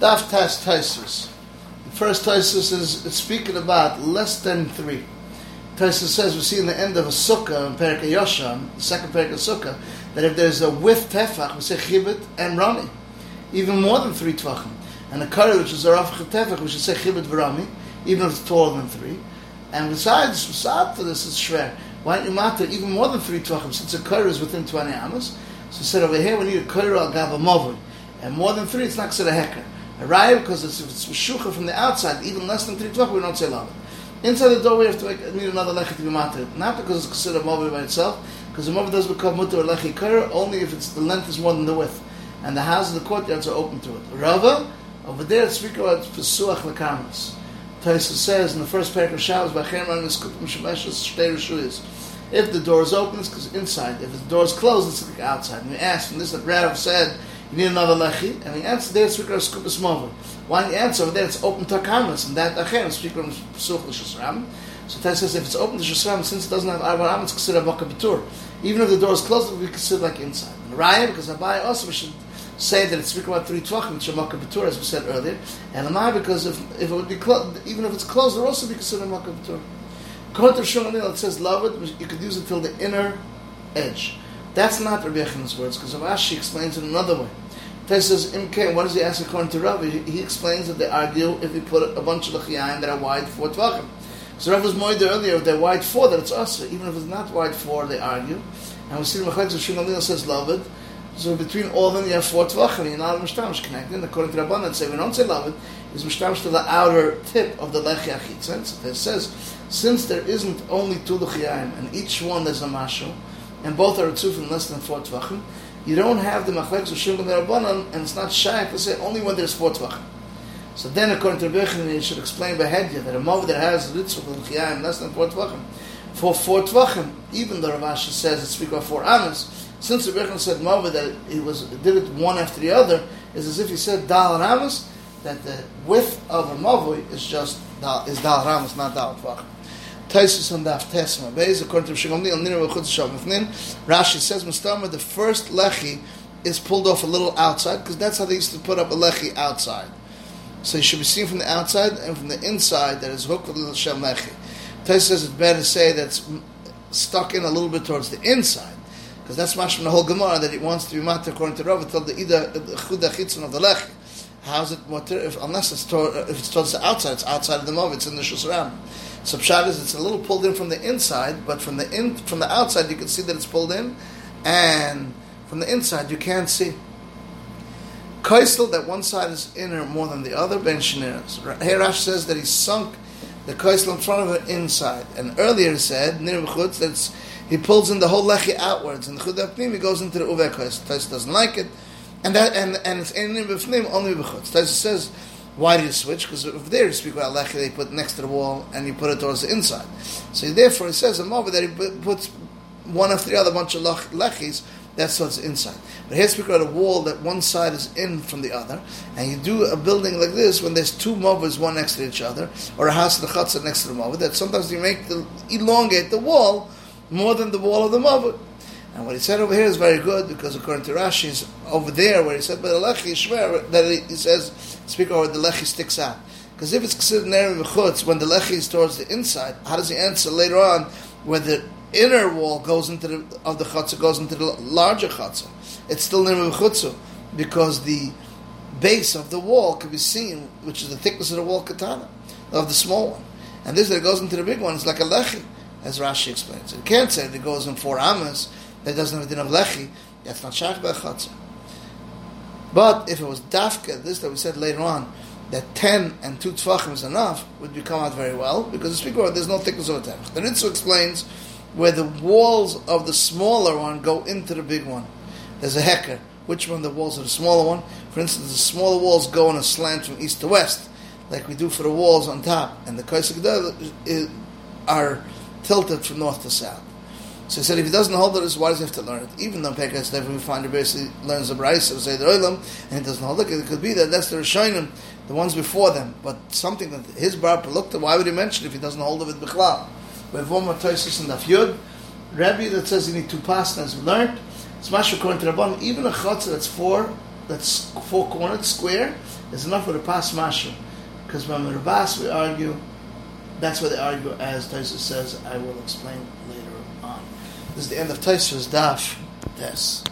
Daf Tas Taisus. The first Taisus is speaking about less than three. Taisus says we see in the end of a sukkah in Perik Yosham, the second Perik of sukkah, that if there's a with tefach, we say chibit and rami, even more than three tvachim. And a curry, which is a rafach tefach, we should say chibit v'rami, even if it's taller than three. And besides, besides to this is shver. Why you matter even more than three tvachim, since a curry is within 20 amos? So said over here we need a curry al gav and more than three, it's not a hecker. A raya, because it's, if it's from the outside, even less than three tvach, we don't say lava. Inside the door, we have to make, need another lechi to be matir. Not because it's considered a by itself, because the mobi does become mutter or lechi kara only if it's the length is more than the width. And the houses, and the courtyards are open to it. Rava, over there, it's speaking about pesuach lekamas. Taisa says in the first parak of Shabbos, if the door is open, it's because inside. If the door is closed, it's like outside. And we asked, and this that Rav said, you need another lechi, and the answer there is speaker of mover. Why the answer over there it's open to kamas, and that achem speaker of such. So Tais says if it's open to shasram, since it doesn't have arba it's considered a betur. Even if the door is closed, we consider like inside. And Raya, because Abai also we should say that it's speaking about three tvachim, which are makkah betur, as we said earlier. And Amai, because if, if it would be closed, even if it's closed, it would also be considered makkah betur. According to Shulchan it says love it, you could use it till the inner edge. That's not Rabbi Yechan's words, because Rashi explains it another way. Tes says, Imke, what does he ask according to Rabbi? He, explains that they argue if we put a bunch of lechiyayim that are wide four tvachim. So Rav was moide earlier, if they're wide four, that it's us. Even if it's not wide four, they argue. And we see the Mechlek of Shimon says, love it. So between all of them, you have four tvachim, you're not mishtamish connected. According to Rabbanan, say we don't say it, is mishtamish to the outer tip of the lechi achitza. So it says, since there isn't only two lechiyayim, and each one there's a mashu, and both are tzufim less than four tvachim, you don't have the machlekes of shulchan rabbanon, and it's not shy to say only when there's four tvachim. So then, according to Rebbeinu, you should explain behedya that a mov that has ritzvah l'chiyayim less than four tvachim, for four tvachim, even though Ravashi says it's speak of four amas, since the Rebbeinu said mov that he was did it one after the other, is as if he said dal and that the width of a mavoi is just dal, is dal ramas, not dal tvachim. Taisus on Daf Tesma. Beis according to Shigomni on Nira V'chutz Shavmithnin. Rashi says Mustama the first lechi is pulled off a little outside because that's how they used to put up a lechi outside. So you should be seen from the outside and from the inside that is hooked with little shem lechi. Taisus says it's better to say that's stuck in a little bit towards the inside because that's much from the whole Gemara that it wants to be matter according to Rav until the ida the chuda chitzon of the lechi. How's it mutter if unless it's toward, if it's towards the outside? It's outside of the mov. It's in the shusram. So pshat is it's a little pulled in from the inside, but from the in from the outside you can see that it's pulled in, and from the inside you can't see. Kaisel that one side is inner more than the other. Ben Shiniras. Herash says that he sunk the kaisel in front of it inside, and earlier said near that he pulls in the whole lechi outwards, and the chudapnim he goes into the uvek kaisel. doesn't like it, and that and and it's in b'fnim only b'chutz. Taisa says why do you switch? Because if there you speak about lechi, they put next to the wall and you put it towards the inside. So therefore, it says in over that he puts one after the other bunch of lechis. That's what's inside. But here, speak about a wall that one side is in from the other, and you do a building like this when there's two movers one next to each other, or a house of the chutzah next to the mover. That sometimes you make the elongate the wall more than the wall of the mover. And what he said over here is very good because according to Rashi, is over there where he said, "But the lechi shver," that he says, "Speak over the lechi sticks out." Because if it's considered neri mechutz when the lechi is towards the inside, how does he answer later on when the inner wall goes into the of the chutzah goes into the larger chutzah? It's still neri mechutzu because the base of the wall can be seen, which is the thickness of the wall katana of the small one, and this that goes into the big one is like a lechi, as Rashi explains. You can't say that it goes in four amas that doesn't have a din of lechi, that's not shach be'chatzah. But if it was dafka, this that we said later on, that 10 and 2 tfachim is enough, would come out very well, because the speaker there's no thickness of a tefach. The Nitzu explains where the walls of the smaller one go into the big one. There's a hecker. Which one the walls of the smaller one? For instance, the smaller walls go in a slant from east to west, like we do for the walls on top, and the kaisik are tilted from north to south. So he said, if he doesn't hold it, why does he have to learn it? Even though Pekas never we find basically learns the Bryce of say the Olam, and he doesn't hold it, it could be that that's the Rishonim, the ones before them, but something that his Bar looked at, why would he mention if he doesn't hold it Bichlal? We have one more Toisis in the Yud, Rebbe that says you need two pastas, we learned, it's much according to Rabban, even a chutzah that's four, that's four cornered, square, is enough for the pas masha. Because when the Rabas we argue, that's where they argue, as Taisa says, I will explain later on. This is the end of Taisa's daf. Yes.